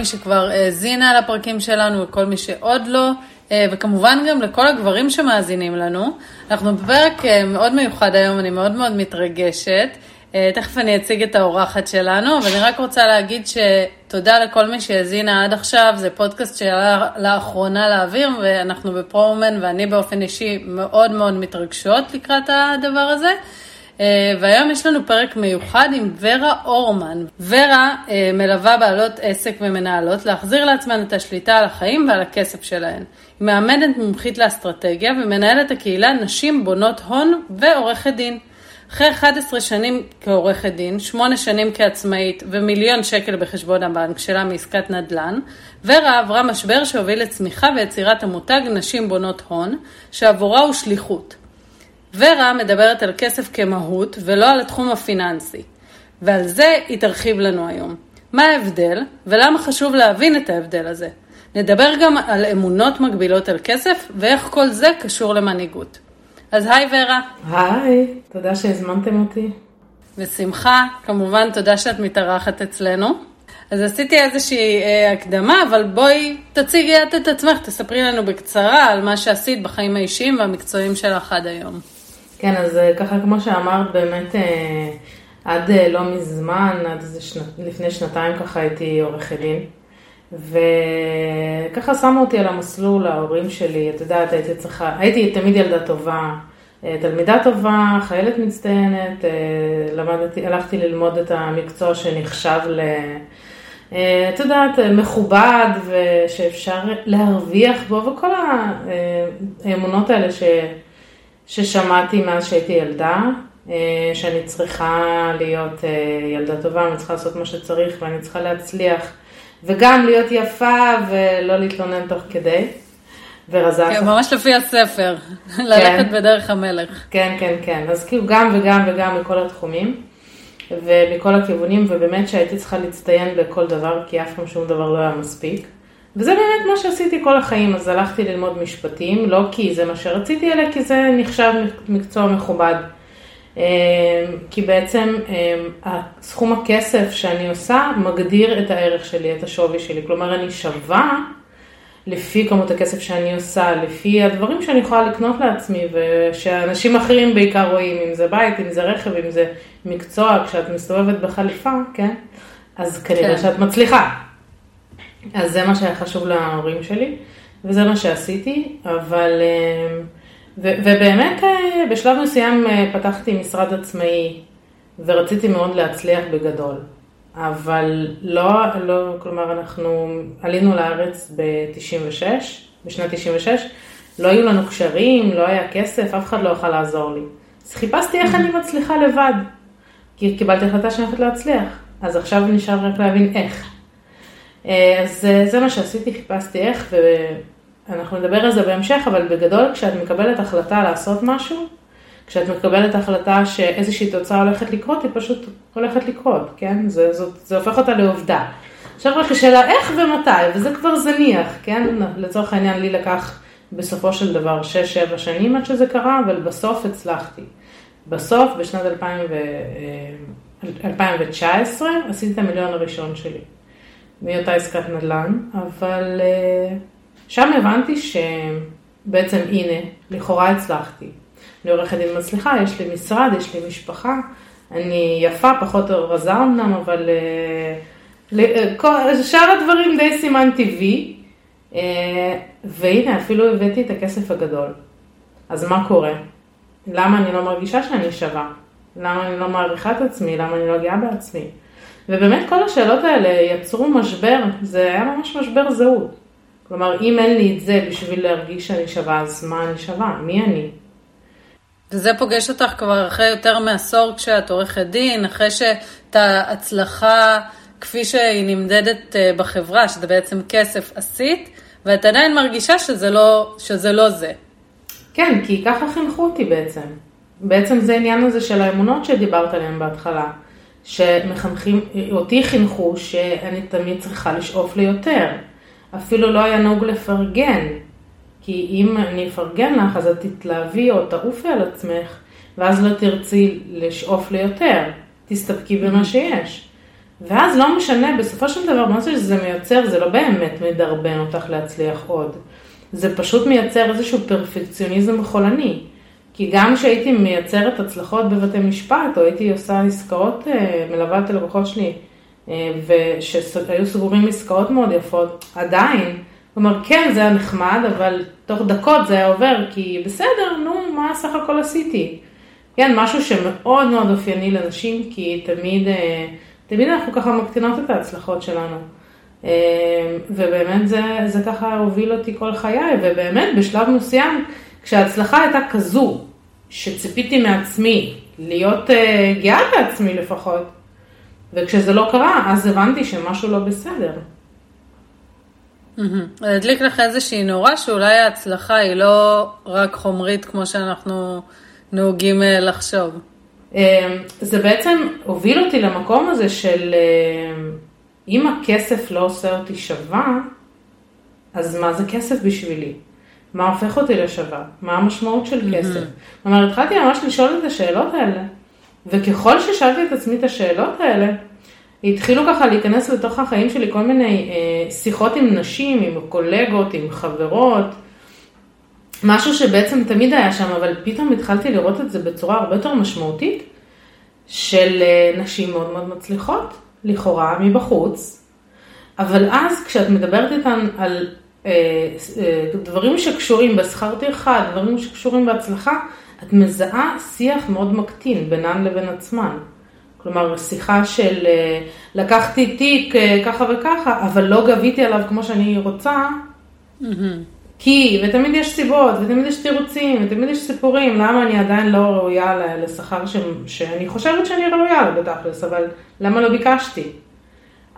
לכל מי שכבר האזינה לפרקים שלנו וכל מי שעוד לא, אה, וכמובן גם לכל הגברים שמאזינים לנו. אנחנו בפרק אה, מאוד מיוחד היום, אני מאוד מאוד מתרגשת. אה, תכף אני אציג את האורחת שלנו, אבל אני רק רוצה להגיד שתודה לכל מי שהאזינה עד עכשיו, זה פודקאסט שעלה לאחרונה לאוויר, ואנחנו בפרומן, ואני באופן אישי מאוד מאוד מתרגשות לקראת הדבר הזה. אה, והיום יש לנו פרק מיוחד עם ורה אורמן. ורה אה, מלווה בעלות עסק ומנהלות להחזיר לעצמן את השליטה על החיים ועל הכסף שלהן. היא מאמנת מומחית לאסטרטגיה ומנהלת הקהילה נשים בונות הון ועורכת דין. אחרי 11 שנים כעורכת דין, 8 שנים כעצמאית ומיליון שקל בחשבון הבנק שלה מעסקת נדל"ן, ורה עברה משבר שהוביל לצמיחה ויצירת המותג נשים בונות הון, שעבורה הוא שליחות. ורה מדברת על כסף כמהות ולא על התחום הפיננסי, ועל זה היא תרחיב לנו היום. מה ההבדל ולמה חשוב להבין את ההבדל הזה. נדבר גם על אמונות מגבילות על כסף ואיך כל זה קשור למנהיגות. אז היי ורה. היי, תודה שהזמנתם אותי. בשמחה, כמובן תודה שאת מתארחת אצלנו. אז עשיתי איזושהי אה, הקדמה, אבל בואי תציגי את את עצמך, תספרי לנו בקצרה על מה שעשית בחיים האישיים והמקצועיים שלך עד היום. כן, אז אה, ככה כמו שאמרת, באמת אה, עד אה, לא מזמן, עד שנת, לפני שנתיים ככה הייתי עורכת דין. וככה שמו אותי על המסלול, ההורים שלי, את יודעת, הייתי צריכה, הייתי תמיד ילדה טובה, תלמידה טובה, חיילת מצטיינת, למדתי, הלכתי ללמוד את המקצוע שנחשב ל... את יודעת, מכובד ושאפשר להרוויח בו, וכל האמונות האלה ש... ששמעתי מאז שהייתי ילדה, אה, שאני צריכה להיות אה, ילדה טובה, אני צריכה לעשות מה שצריך ואני צריכה להצליח, וגם להיות יפה ולא להתלונן תוך כדי. ורזה. כן, ממש לפי הספר, כן. ללכת בדרך המלך. כן, כן, כן, אז כאילו גם וגם וגם מכל התחומים. ומכל הכיוונים, ובאמת שהייתי צריכה להצטיין בכל דבר, כי אף פעם שום דבר לא היה מספיק. וזה באמת מה שעשיתי כל החיים, אז הלכתי ללמוד משפטים, לא כי זה מה שרציתי, אלא כי זה נחשב מקצוע מכובד. אמ, כי בעצם אמ, סכום הכסף שאני עושה מגדיר את הערך שלי, את השווי שלי. כלומר, אני שווה לפי כמות הכסף שאני עושה, לפי הדברים שאני יכולה לקנות לעצמי, ושאנשים אחרים בעיקר רואים, אם זה בית, אם זה רכב, אם זה מקצוע, כשאת מסתובבת בחליפה, כן? אז כנראה כן. שאת מצליחה. אז זה מה שהיה חשוב להורים שלי, וזה מה שעשיתי, אבל... אה, ו- ובאמת אה, בשלב מסוים אה, פתחתי משרד עצמאי, ורציתי מאוד להצליח בגדול. אבל לא, לא, כלומר אנחנו עלינו לארץ ב-96, בשנת 96, לא היו לנו קשרים, לא היה כסף, אף אחד לא יוכל לעזור לי. אז חיפשתי איך אני מצליחה לבד, כי קיבלתי החלטה שאני הולכת להצליח. אז עכשיו נשאר רק להבין איך. אה, אז אה, זה מה שעשיתי, חיפשתי איך, ואנחנו נדבר על זה בהמשך, אבל בגדול כשאת מקבלת החלטה לעשות משהו, כשאת מקבלת החלטה שאיזושהי תוצאה הולכת לקרות, היא פשוט הולכת לקרות, כן? זה, זה, זה הופך אותה לעובדה. עכשיו רק השאלה איך ומתי, וזה כבר זניח, כן? לצורך העניין לי לקח בסופו של דבר 6-7 שנים עד שזה קרה, אבל בסוף הצלחתי. בסוף, בשנת 2000 ו... 2019, אה, עשיתי את המיליון הראשון שלי. מהיותה עסקת נדל"ן, אבל אה, שם הבנתי שבעצם הנה, לכאורה הצלחתי. אני עורכת דין מצליחה, יש לי משרד, יש לי משפחה, אני יפה, פחות רזה אמנם, אבל אה, אה, שאר הדברים די סימן טבעי, והנה אפילו הבאתי את הכסף הגדול. אז מה קורה? למה אני לא מרגישה שאני שווה? למה אני לא מעריכה את עצמי? למה אני לא גאה בעצמי? ובאמת כל השאלות האלה יצרו משבר, זה היה ממש משבר זהות. כלומר, אם אין לי את זה בשביל להרגיש שאני שווה, אז מה אני שווה? מי אני? וזה פוגש אותך כבר אחרי יותר מעשור כשאת עורכת דין, אחרי שאת ההצלחה כפי שהיא נמדדת אה, בחברה, שזה בעצם כסף עשית, ואת עדיין מרגישה שזה לא, שזה לא זה. כן, כי ככה חינכו אותי בעצם. בעצם זה העניין הזה של האמונות שדיברת עליהן בהתחלה. שמחנכים, אותי חינכו שאני תמיד צריכה לשאוף ליותר. אפילו לא היה נהוג לפרגן, כי אם אני אפרגן לך, אז את תתלהבי או תעופי על עצמך, ואז לא תרצי לשאוף ליותר, תסתפקי במה. שיש. ואז לא משנה, בסופו של דבר, מה שזה מייצר, זה לא באמת מדרבן אותך להצליח עוד. זה פשוט מייצר איזשהו פרפקציוניזם חולני. כי גם כשהייתי מייצרת הצלחות בבתי משפט, או הייתי עושה עסקאות, אה, מלווה את הלקוחות שלי, אה, ושהיו סגורים עסקאות מאוד יפות, עדיין, כלומר, כן, זה היה נחמד, אבל תוך דקות זה היה עובר, כי בסדר, נו, מה סך הכל עשיתי? כן, משהו שמאוד מאוד אופייני לנשים, כי תמיד, אה, תמיד אנחנו ככה מקטינות את ההצלחות שלנו. ובאמת זה, זה ככה הוביל אותי כל חיי, ובאמת בשלב מסוים, כשההצלחה הייתה כזו, שציפיתי מעצמי להיות uh, גאה בעצמי לפחות, וכשזה לא קרה, אז הבנתי שמשהו לא בסדר. הדליק לך איזושהי נורה שאולי ההצלחה היא לא רק חומרית כמו שאנחנו נהוגים אה, לחשוב. אה, זה בעצם הוביל אותי למקום הזה של אם הכסף לא עושה אותי שווה, אז מה זה כסף בשבילי? מה הופך אותי לשווה? מה המשמעות של כסף? כלומר, התחלתי ממש לשאול את השאלות האלה, וככל ששאלתי את עצמי את השאלות האלה, התחילו ככה להיכנס לתוך החיים שלי כל מיני אה, שיחות עם נשים, עם קולגות, עם חברות, משהו שבעצם תמיד היה שם, אבל פתאום התחלתי לראות את זה בצורה הרבה יותר משמעותית, של אה, נשים מאוד מאוד מצליחות, לכאורה מבחוץ, אבל אז כשאת מדברת איתן על דברים שקשורים בשכר טרחה, דברים שקשורים בהצלחה, את מזהה שיח מאוד מקטין בינן לבין עצמן. כלומר, שיחה של אה, לקחתי תיק ככה וככה, אבל לא גביתי עליו כמו שאני רוצה, mm-hmm. כי, ותמיד יש סיבות, ותמיד יש תירוצים, ותמיד יש סיפורים, למה אני עדיין לא ראויה לשכר ש... שאני חושבת שאני ראויה לו בתכלס, אבל למה לא ביקשתי?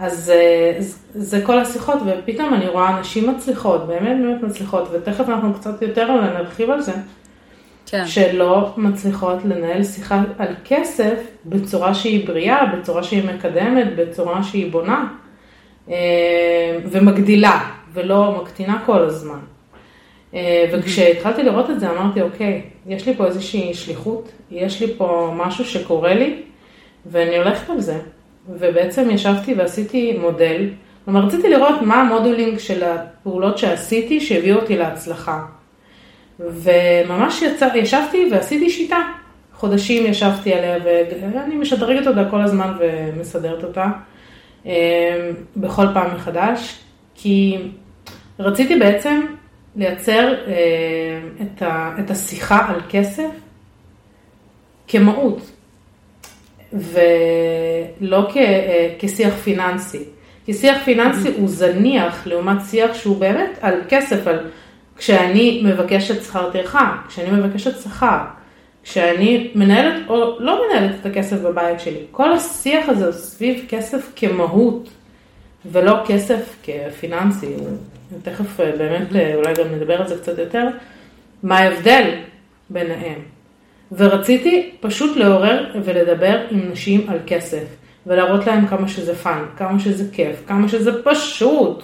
אז אה, זה כל השיחות, ופתאום אני רואה נשים מצליחות, באמת באמת מצליחות, ותכף אנחנו קצת יותר נרחיב על זה, כן. שלא מצליחות לנהל שיחה על כסף בצורה שהיא בריאה, בצורה שהיא מקדמת, בצורה שהיא בונה, אה, ומגדילה, ולא מקטינה כל הזמן. אה, וכשהתחלתי לראות את זה אמרתי, אוקיי, יש לי פה איזושהי שליחות, יש לי פה משהו שקורה לי, ואני הולכת על זה. ובעצם ישבתי ועשיתי מודל, כלומר רציתי לראות מה המודולינג של הפעולות שעשיתי שהביאו אותי להצלחה. וממש יצא, ישבתי ועשיתי שיטה. חודשים ישבתי עליה ואני משדרגת אותה כל הזמן ומסדרת אותה אמ, בכל פעם מחדש, כי רציתי בעצם לייצר אמ, את השיחה על כסף כמהות. ולא כ, אה, כשיח פיננסי. כי שיח פיננסי הוא זניח לעומת שיח שהוא באמת על כסף, על כשאני מבקשת שכר טרחה, כשאני מבקשת שכר, כשאני מנהלת או לא מנהלת את הכסף בבית שלי. כל השיח הזה הוא סביב כסף כמהות ולא כסף כפיננסי. תכף אה, באמת אה, אולי גם נדבר על זה קצת יותר. מה ההבדל ביניהם? ורציתי פשוט לעורר ולדבר עם נשים על כסף, ולהראות להם כמה שזה fun, כמה שזה כיף, כמה שזה פשוט,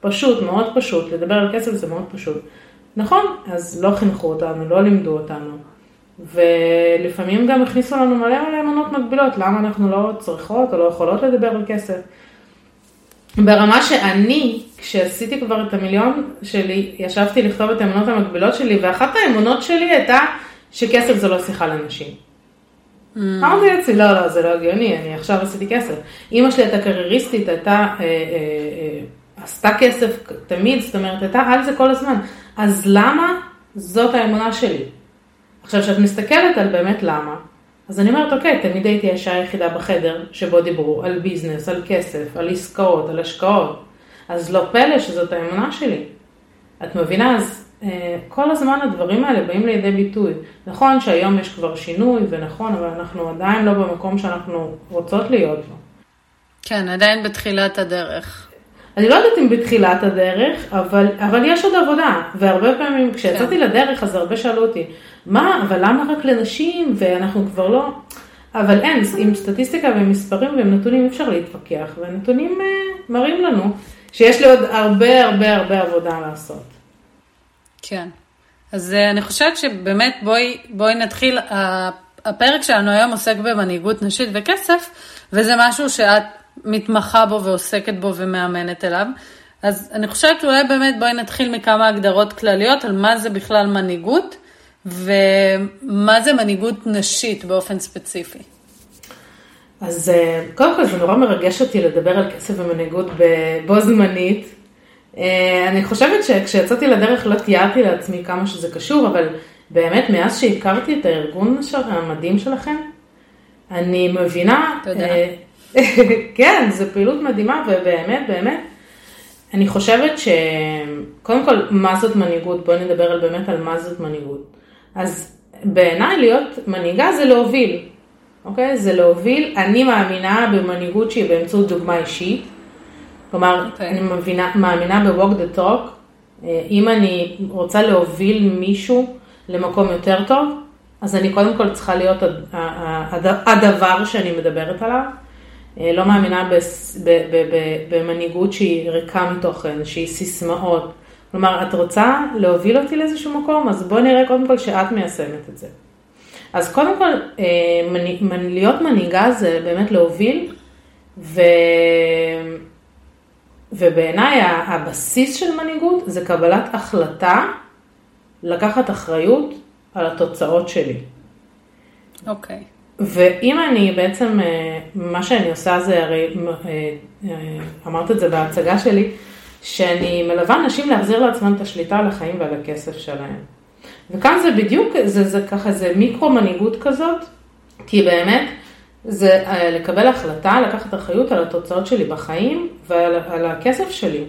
פשוט, מאוד פשוט, לדבר על כסף זה מאוד פשוט. נכון, אז לא חינכו אותנו, לא לימדו אותנו, ולפעמים גם הכניסו לנו מלא מלא אמונות מגבילות, למה אנחנו לא צריכות או לא יכולות לדבר על כסף. ברמה שאני, כשעשיתי כבר את המיליון שלי, ישבתי לכתוב את האמונות המגבילות שלי, ואחת האמונות שלי הייתה שכסף זה לא שיחה לנשים. אמרתי לעצמי, לא, לא, זה לא הגיוני, אני עכשיו עשיתי כסף. אימא שלי הייתה קרייריסטית, הייתה, אה, אה, אה, עשתה כסף תמיד, זאת אומרת, הייתה על זה כל הזמן. אז למה זאת האמונה שלי? עכשיו, כשאת מסתכלת על באמת למה, אז אני אומרת, אוקיי, תמיד הייתי האישה היחידה בחדר שבו דיברו על ביזנס, על כסף, על עסקאות, על השקעות. אז לא פלא שזאת האמונה שלי. את מבינה? אז כל הזמן הדברים האלה באים לידי ביטוי. נכון שהיום יש כבר שינוי, ונכון, אבל אנחנו עדיין לא במקום שאנחנו רוצות להיות בו. כן, עדיין בתחילת הדרך. אני לא יודעת אם בתחילת הדרך, אבל, אבל יש עוד עבודה, והרבה פעמים כשיצאתי כן. לדרך אז הרבה שאלו אותי, מה, אבל למה רק לנשים, ואנחנו כבר לא, אבל אין, עם סטטיסטיקה ומספרים ועם נתונים אי אפשר להתווכח, והנתונים אה, מראים לנו שיש לי עוד הרבה הרבה הרבה עבודה לעשות. כן. אז אה, אני חושבת שבאמת בואי, בואי נתחיל, הפרק שלנו היום עוסק במנהיגות נשית וכסף, וזה משהו שאת מתמחה בו ועוסקת בו ומאמנת אליו. אז אני חושבת שאולי באמת בואי נתחיל מכמה הגדרות כלליות על מה זה בכלל מנהיגות ומה זה מנהיגות נשית באופן ספציפי. אז אה, קודם כל זה נורא מרגש אותי לדבר על כסף ומנהיגות בו זמנית. אה, אני חושבת שכשיצאתי לדרך לא תיארתי לעצמי כמה שזה קשור, אבל באמת מאז שהכרתי את הארגון המדהים שלכם, אני מבינה, תודה. כן, זו פעילות מדהימה ובאמת, באמת, אני חושבת שקודם כל, מה זאת מנהיגות? בואי נדבר על באמת על מה זאת מנהיגות. אז בעיניי להיות מנהיגה זה להוביל, אוקיי? זה להוביל. אני מאמינה במנהיגות שהיא באמצעות דוגמה אישית. כלומר, okay. אוקיי. אני מבינה, מאמינה ב-walk the talk. אם אני רוצה להוביל מישהו למקום יותר טוב, אז אני קודם כל צריכה להיות הדבר שאני מדברת עליו. אה, לא מאמינה במנהיגות שהיא ריקה מתוכן, שהיא סיסמאות. כלומר, את רוצה להוביל אותי לאיזשהו מקום, אז בואי נראה קודם כל שאת מיישמת את זה. אז קודם כל, אה, להיות מנהיגה זה באמת להוביל, ו... ובעיניי הבסיס של מנהיגות זה קבלת החלטה לקחת אחריות על התוצאות שלי. אוקיי. Okay. ואם אני בעצם, אה, מה שאני עושה זה, הרי אמרת את זה בהצגה שלי, שאני מלווה נשים להחזיר לעצמם את השליטה על החיים ועל הכסף שלהם. וכאן זה בדיוק, זה, זה ככה, זה מיקרו מנהיגות כזאת, כי באמת זה אה, לקבל החלטה, לקחת אחריות על התוצאות שלי בחיים ועל על הכסף שלי.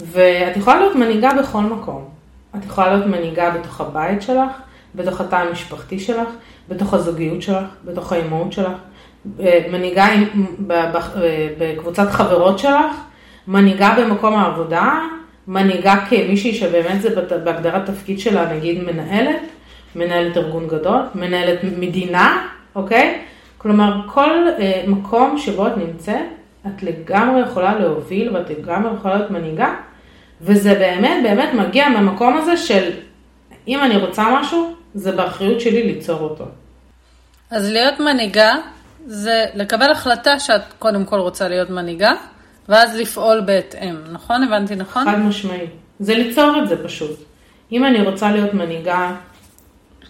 ואת יכולה להיות מנהיגה בכל מקום. את יכולה להיות מנהיגה בתוך הבית שלך, בתוך התא המשפחתי שלך, בתוך הזוגיות שלך, בתוך האימהות שלך, אה, מנהיגה אה, בקבוצת חברות שלך, מנהיגה במקום העבודה, מנהיגה כמישהי שבאמת זה בהגדרת תפקיד שלה, נגיד מנהלת, מנהלת ארגון גדול, מנהלת מדינה, אוקיי? כלומר, כל אה, מקום שבו את נמצאת, את לגמרי יכולה להוביל ואת לגמרי יכולה להיות מנהיגה, וזה באמת באמת מגיע מהמקום הזה של אם אני רוצה משהו, זה באחריות שלי ליצור אותו. אז להיות מנהיגה זה לקבל החלטה שאת קודם כל רוצה להיות מנהיגה, ואז לפעול בהתאם, נכון? הבנתי נכון? חד משמעי. זה ליצור את זה פשוט. אם אני רוצה להיות מנהיגה,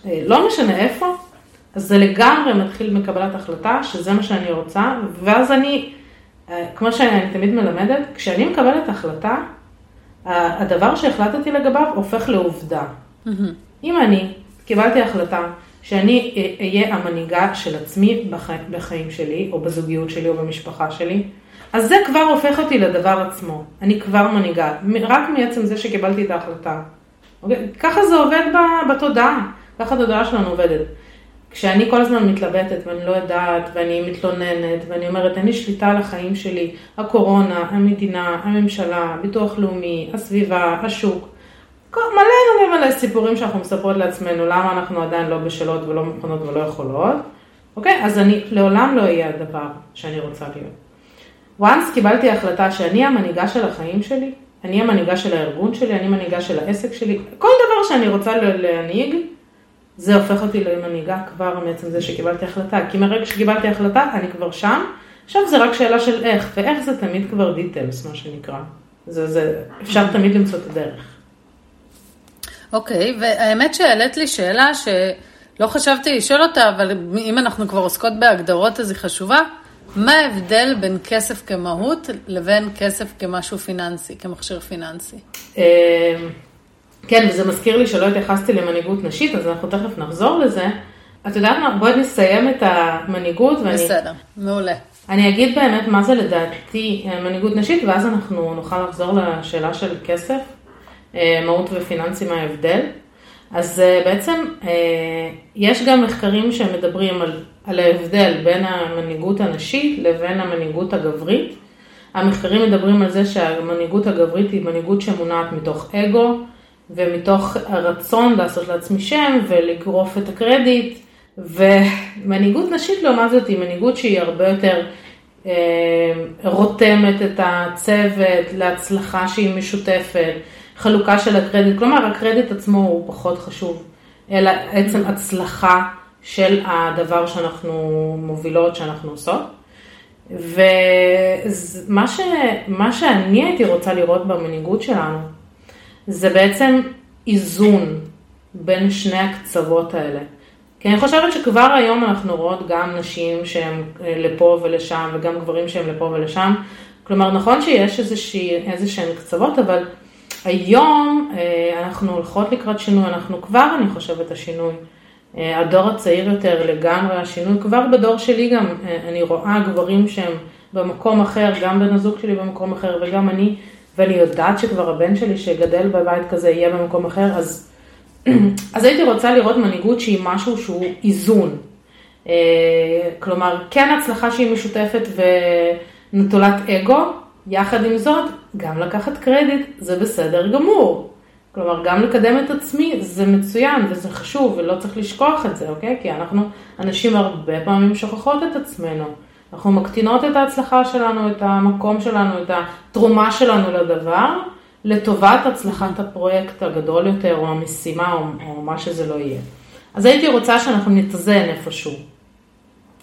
אה, לא משנה איפה, אז זה לגמרי מתחיל מקבלת החלטה שזה מה שאני רוצה, ואז אני, אה, כמו שאני תמיד מלמדת, כשאני מקבלת החלטה, הדבר שהחלטתי לגביו הופך לעובדה. Mm-hmm. אם אני קיבלתי החלטה שאני אהיה המנהיגה של עצמי בחיים, בחיים שלי, או בזוגיות שלי, או במשפחה שלי, אז זה כבר הופך אותי לדבר עצמו. אני כבר מנהיגה, רק מעצם זה שקיבלתי את ההחלטה. אוקיי? ככה זה עובד בתודעה, ככה התודעה שלנו עובדת. כשאני כל הזמן מתלבטת ואני לא יודעת ואני מתלוננת ואני אומרת אין לי שליטה על החיים שלי, הקורונה, המדינה, הממשלה, ביטוח לאומי, הסביבה, השוק, מלא מלא מלא סיפורים שאנחנו מספרות לעצמנו למה אנחנו עדיין לא בשלות ולא מוכנות ולא יכולות, אוקיי? אז אני לעולם לא אהיה הדבר שאני רוצה להיות. once קיבלתי החלטה שאני המנהיגה של החיים שלי, אני המנהיגה של הארגון שלי, אני המנהיגה של העסק שלי, כל דבר שאני רוצה להנהיג, זה הופך אותי למנהיגה כבר מעצם זה שקיבלתי החלטה. כי מרגע שקיבלתי החלטה, אני כבר שם, עכשיו זה רק שאלה של איך, ואיך זה תמיד כבר דיטלס, מה שנקרא. זה, זה, אפשר תמיד למצוא את הדרך. אוקיי, okay, והאמת שהעלית לי שאלה שלא חשבתי לשאול אותה, אבל אם אנחנו כבר עוסקות בהגדרות אז היא חשובה. מה ההבדל בין כסף כמהות לבין כסף כמשהו פיננסי, כמכשיר פיננסי? כן, וזה מזכיר לי שלא התייחסתי למנהיגות נשית, אז אנחנו תכף נחזור לזה. את יודעת מה? בואי נסיים את המנהיגות. ואני, בסדר, מעולה. אני אגיד באמת מה זה לדעתי אה, מנהיגות נשית, ואז אנחנו נוכל לחזור לשאלה של כסף, אה, מהות ופיננסי, מה ההבדל. אז אה, בעצם יש גם מחקרים שמדברים על, על ההבדל בין המנהיגות הנשית לבין המנהיגות הגברית. המחקרים מדברים על זה שהמנהיגות הגברית היא מנהיגות שמונעת מתוך אגו, ומתוך הרצון לעשות לעצמי שם ולגרוף את הקרדיט. ומנהיגות נשית לעומת זאת היא מנהיגות שהיא הרבה יותר אה, רותמת את הצוות להצלחה שהיא משותפת, חלוקה של הקרדיט, כלומר הקרדיט עצמו הוא פחות חשוב, אלא עצם הצלחה של הדבר שאנחנו מובילות, שאנחנו עושות. ומה ש, שאני הייתי רוצה לראות במנהיגות שלנו, זה בעצם איזון בין שני הקצוות האלה. כי אני חושבת שכבר היום אנחנו רואות גם נשים שהן אה, לפה ולשם וגם גברים שהם לפה ולשם. כלומר, נכון שיש איזה שהן קצוות, אבל היום אה, אנחנו הולכות לקראת שינוי, אנחנו כבר, אני חושבת, השינוי. אה, הדור הצעיר יותר לגמרי, השינוי כבר בדור שלי גם, אני רואה גברים שהם במקום אחר, גם בן הזוג שלי במקום אחר וגם אני, ואני יודעת שכבר הבן שלי שגדל בבית כזה יהיה במקום אחר, אז אז הייתי רוצה לראות מנהיגות שהיא משהו שהוא איזון. אה, כלומר, כן הצלחה שהיא משותפת ונטולת אגו, יחד עם זאת, גם לקחת קרדיט זה בסדר גמור. כלומר, גם לקדם את עצמי זה מצוין וזה חשוב ולא צריך לשכוח את זה, אוקיי? כי אנחנו, אנשים הרבה פעמים שוכחות את עצמנו. אנחנו מקטינות את ההצלחה שלנו, את המקום שלנו, את התרומה שלנו לדבר, לטובת הצלחת הפרויקט הגדול יותר, או המשימה, או, או מה שזה לא יהיה. אז הייתי רוצה שאנחנו נתאזן איפשהו,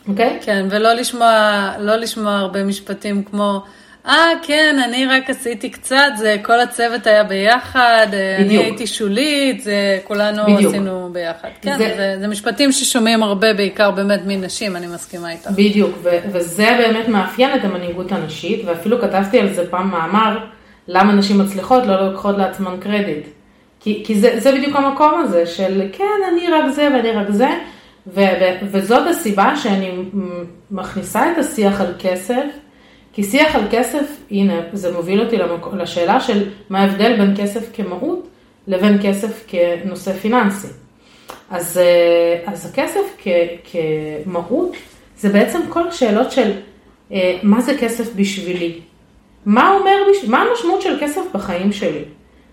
אוקיי? Okay? כן, ולא לשמוע, לא לשמוע הרבה משפטים כמו, אה, כן, אני רק עשיתי קצת, זה כל הצוות היה ביחד, אה, בדיוק. אני הייתי שולית, זה כולנו בדיוק. עשינו ביחד. כן, זה... זה, זה משפטים ששומעים הרבה, בעיקר באמת מנשים, אני מסכימה איתך. בדיוק, ו- וזה באמת מאפיין את המנהיגות הנשית, ואפילו כתבתי על זה פעם מאמר, למה נשים מצליחות לא לוקחות לעצמן קרדיט. כי, כי זה, זה בדיוק המקום הזה של כן, אני רק זה ואני רק זה, ו, ו, וזאת הסיבה שאני מכניסה את השיח על כסף, כי שיח על כסף, הנה, זה מוביל אותי למק... לשאלה של מה ההבדל בין כסף כמהות לבין כסף כנושא פיננסי. אז, אה, אז הכסף כ, כמהות זה בעצם כל השאלות של אה, מה זה כסף בשבילי, מה אומר, מה המשמעות של כסף בחיים שלי?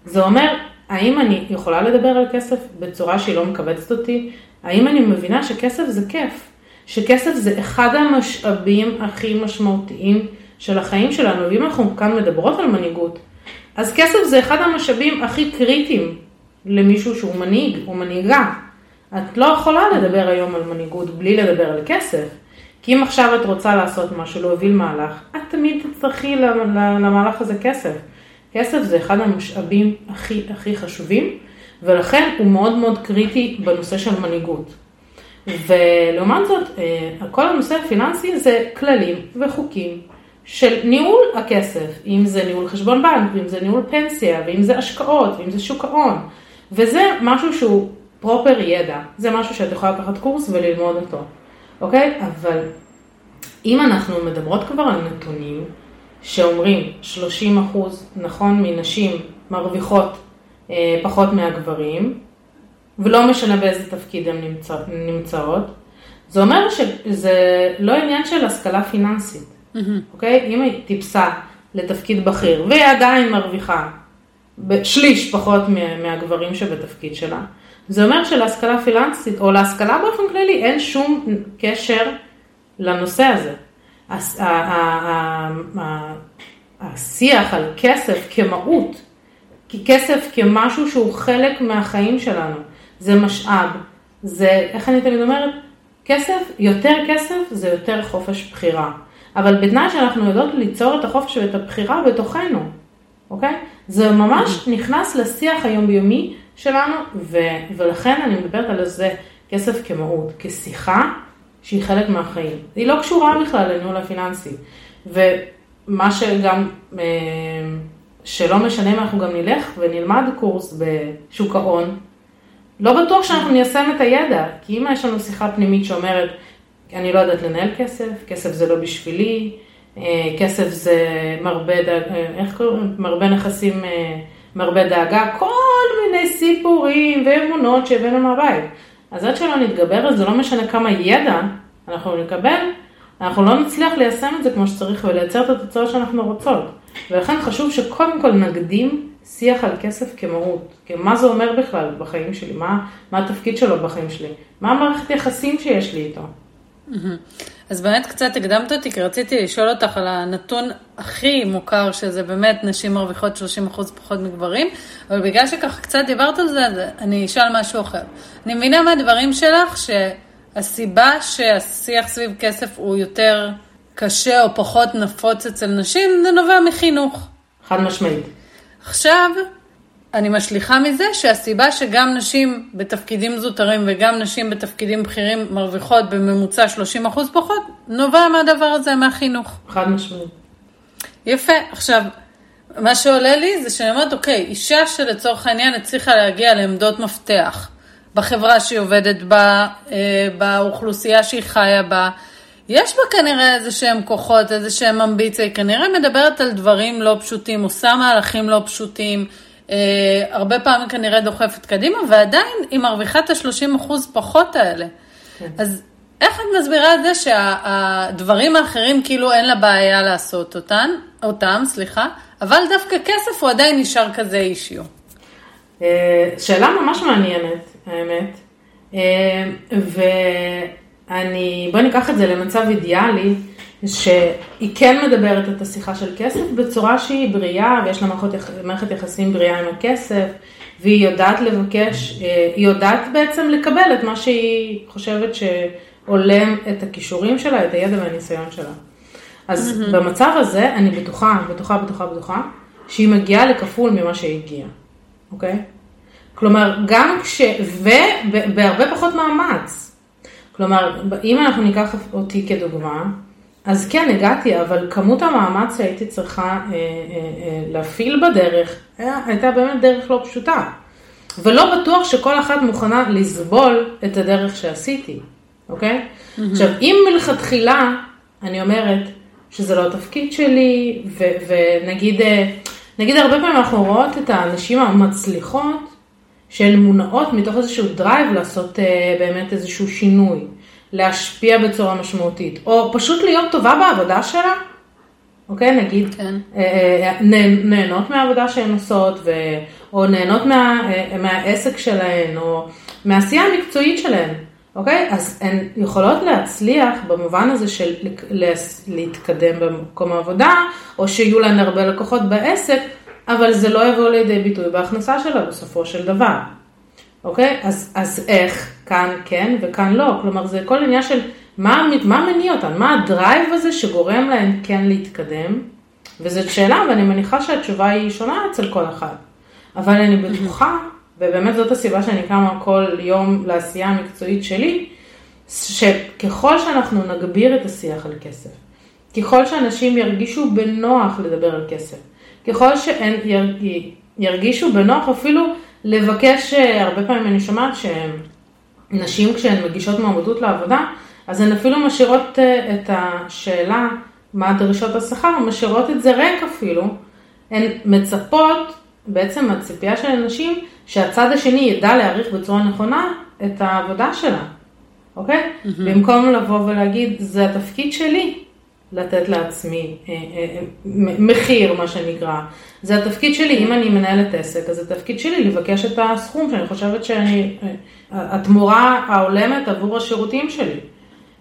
זה אומר, האם אני יכולה לדבר על כסף בצורה שהיא לא מכווצת אותי? האם אני מבינה שכסף זה כיף? שכסף זה אחד המשאבים הכי משמעותיים של החיים שלנו, ואם אנחנו כאן מדברות על מנהיגות, אז כסף זה אחד המשאבים הכי קריטיים למישהו שהוא מנהיג או מנהיגה. את לא יכולה לדבר היום על מנהיגות בלי לדבר על כסף. כי אם עכשיו את רוצה לעשות משהו, להוביל מהלך, את תמיד תצטרכי למהלך הזה כסף. כסף זה אחד המשאבים הכי הכי חשובים, ולכן הוא מאוד מאוד קריטי בנושא של מנהיגות. ולעומת זאת, אה, כל הנושא הפיננסי זה כללים וחוקים של ניהול הכסף, אם זה ניהול חשבון בנק, ואם זה ניהול פנסיה, ואם זה השקעות, ואם זה שוק ההון. וזה משהו שהוא פרופר ידע, זה משהו שאת יכולה לקחת קורס וללמוד אותו. אוקיי? אבל אם אנחנו מדברות כבר על נתונים שאומרים 30 אחוז, נכון, מנשים מרוויחות אה, פחות מהגברים, ולא משנה באיזה תפקיד הן נמצא, נמצאות, זה אומר שזה לא עניין של השכלה פיננסית. אוקיי? אם היא טיפסה לתפקיד בכיר והיא עדיין מרוויחה שליש פחות מהגברים שבתפקיד שלה, זה אומר שלהשכלה פיננסית, או להשכלה באופן כללי, אין שום קשר לנושא הזה. השיח על כסף כמהות, כי כסף כמשהו שהוא חלק מהחיים שלנו, זה משאב, זה, איך אני תמיד אומרת, כסף, יותר כסף זה יותר חופש בחירה. אבל בתנאי שאנחנו יודעות ליצור את החופש ואת הבחירה בתוכנו, אוקיי? זה ממש נכנס לשיח היומיומי שלנו, ו, ולכן אני מדברת על זה כסף כמהות, כשיחה שהיא חלק מהחיים. היא לא קשורה בכלל לניהול הפיננסי. ומה שגם, אה, שלא משנה אם אנחנו גם נלך ונלמד קורס בשוק ההון, לא בטוח שאנחנו ניישם את הידע, כי אם יש לנו שיחה פנימית שאומרת, אני לא יודעת לנהל כסף, כסף זה לא בשבילי, אה, כסף זה מרבה, אה, איך קוראים? מרבה נכסים מרבה דאגה, כל מיני סיפורים ואמונות שהבאנו מהבית. אז עד שלא נתגבר על זה, לא משנה כמה ידע אנחנו נקבל, אנחנו לא נצליח ליישם את זה כמו שצריך ולייצר את התוצאות שאנחנו רוצות. ולכן חשוב שקודם כל נקדים שיח על כסף כמהות, מה זה אומר בכלל בחיים שלי, מה, מה התפקיד שלו בחיים שלי, מה המערכת יחסים שיש לי איתו. אז באמת קצת הקדמת אותי, כי רציתי לשאול אותך על הנתון הכי מוכר, שזה באמת נשים מרוויחות 30% פחות מגברים, אבל בגלל שככה קצת דיברת על זה, אני אשאל משהו אחר. אני מבינה מהדברים שלך שהסיבה שהשיח סביב כסף הוא יותר קשה או פחות נפוץ אצל נשים, זה נובע מחינוך. חד משמעית. עכשיו, אני משליכה מזה שהסיבה שגם נשים בתפקידים זוטרים וגם נשים בתפקידים בכירים מרוויחות בממוצע 30% פחות, נובע מהדבר הזה, מהחינוך. חד משמעית. יפה. עכשיו, מה שעולה לי זה שאני אומרת, אוקיי, אישה שלצורך העניין הצליחה להגיע לעמדות מפתח בחברה שהיא עובדת בה, אה, באוכלוסייה שהיא חיה בה, יש בה כנראה איזה שהם כוחות, איזה שהם אמביציה, היא כנראה מדברת על דברים לא פשוטים, עושה מהלכים לא פשוטים, הרבה פעמים כנראה דוחפת קדימה, ועדיין היא מרוויחה את ה-30% פחות האלה. כן. אז איך את מסבירה את זה שהדברים האחרים כאילו אין לה בעיה לעשות אותן, אותם, סליחה, אבל דווקא כסף הוא עדיין נשאר כזה אישיו? אה, שאלה ממש מעניינת, האמת. אה, ואני, בואי ניקח את זה למצב אידיאלי, שהיא כן מדברת את השיחה של כסף בצורה שהיא בריאה, ויש לה מערכת יחסים בריאה עם הכסף, והיא יודעת לבקש, אה, היא יודעת בעצם לקבל את מה שהיא חושבת שהולם את הכישורים שלה, את הידע והניסיון שלה. אז mm-hmm. במצב הזה, אני בטוחה, בטוחה, בטוחה, בטוחה, שהיא מגיעה לכפול ממה שהיא הגיעה, אוקיי? כלומר, גם כש... ובהרבה פחות מאמץ. כלומר, אם אנחנו ניקח אותי כדוגמה, אז כן, הגעתי, אבל כמות המאמץ שהייתי צריכה אה, אה, אה, להפעיל בדרך, היה, הייתה באמת דרך לא פשוטה. ולא בטוח שכל אחת מוכנה לסבול את הדרך שעשיתי, אוקיי? Mm-hmm. עכשיו, אם מלכתחילה, אני אומרת שזה לא התפקיד שלי, ו- ונגיד, אה, נגיד הרבה פעמים אנחנו רואות את הנשים המצליחות, שהן מונעות מתוך איזשהו drive לעשות אה, באמת איזשהו שינוי. להשפיע בצורה משמעותית, או פשוט להיות טובה בעבודה שלה, אוקיי? נגיד, כן. אה, אה, נהנות מהעבודה שהן עושות, ו, או נהנות מה, אה, מהעסק שלהן, או מהעשייה המקצועית שלהן, אוקיי? אז הן יכולות להצליח במובן הזה של להתקדם במקום העבודה, או שיהיו להן הרבה לקוחות בעסק, אבל זה לא יבוא לידי ביטוי בהכנסה שלה בסופו של דבר. אוקיי? אז, אז איך? כאן כן וכאן לא. כלומר, זה כל עניין של מה, מה מניע אותן, מה הדרייב הזה שגורם להן כן להתקדם. וזאת שאלה, ואני מניחה שהתשובה היא שונה אצל כל אחד. אבל אני בטוחה, ובאמת זאת הסיבה שאני קמה כל יום לעשייה המקצועית שלי, שככל שאנחנו נגביר את השיח על כסף, ככל שאנשים ירגישו בנוח לדבר על כסף, ככל שהם ירגישו בנוח אפילו לבקש, אה, הרבה פעמים אני שומעת שנשים כשהן מגישות מועמדות לעבודה, אז הן אפילו משאירות אה, את השאלה מה דרישות השכר, משאירות את זה ריק אפילו. הן מצפות, בעצם הציפייה של הנשים, שהצד השני ידע להעריך בצורה נכונה את העבודה שלה, אוקיי? Mm-hmm. במקום לבוא ולהגיד, זה התפקיד שלי, לתת לעצמי אה, אה, מחיר, מה שנקרא. זה התפקיד שלי, אם אני מנהלת עסק, אז התפקיד שלי לבקש את הסכום שאני חושבת שאני, אה, התמורה ההולמת עבור השירותים שלי.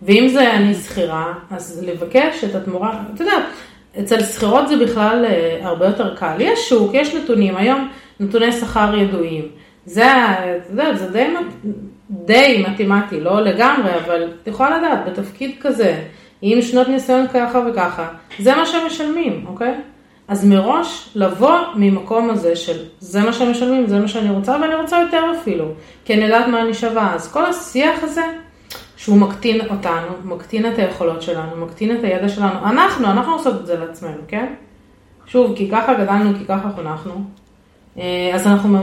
ואם זה אני שכירה, אז לבקש את התמורה, אתה יודע, אצל שכירות זה בכלל הרבה יותר קל. יש שוק, יש נתונים, היום נתוני שכר ידועים. זה, זה, זה די, די מתמטי, לא לגמרי, אבל את יכולה לדעת, בתפקיד כזה, עם שנות ניסיון ככה וככה, זה מה שהם משלמים, אוקיי? אז מראש לבוא ממקום הזה של זה מה שהם משלמים, זה מה שאני רוצה, ואני רוצה יותר אפילו, כי אני יודעת מה אני שווה. אז כל השיח הזה, שהוא מקטין אותנו, מקטין את היכולות שלנו, מקטין את הידע שלנו, אנחנו, אנחנו עושות את זה לעצמנו, כן? שוב, כי ככה גדלנו, כי ככה חונכנו. אה, אז אנחנו